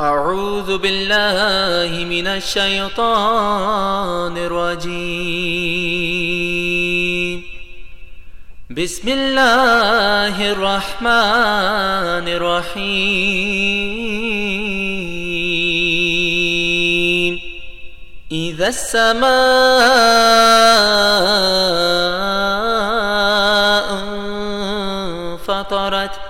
أعوذ بالله من الشيطان الرجيم. بسم الله الرحمن الرحيم. إذا السماء انفطرت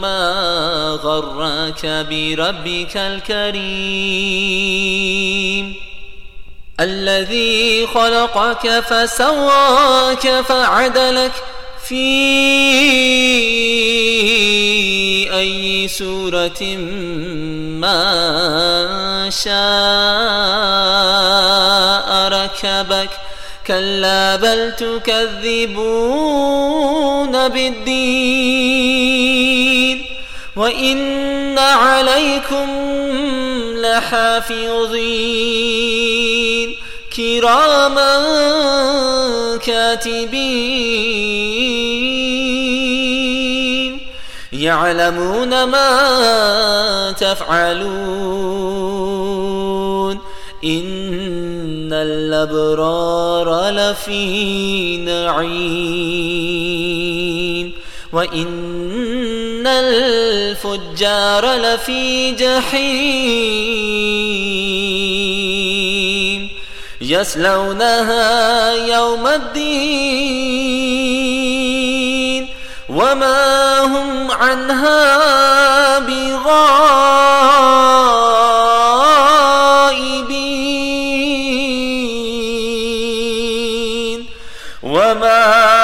ما غرك بربك الكريم. الذي خلقك فسواك فعدلك في أي سورة ما شاء ركبك. كلا بل تكذبون بالدين. وإن عليكم لحافظين كراما كاتبين يعلمون ما تفعلون إن الأبرار لفي نعيم وإن الفجار لفي جحيم. يصلونها يوم الدين. وما هم عنها بغائبين. وما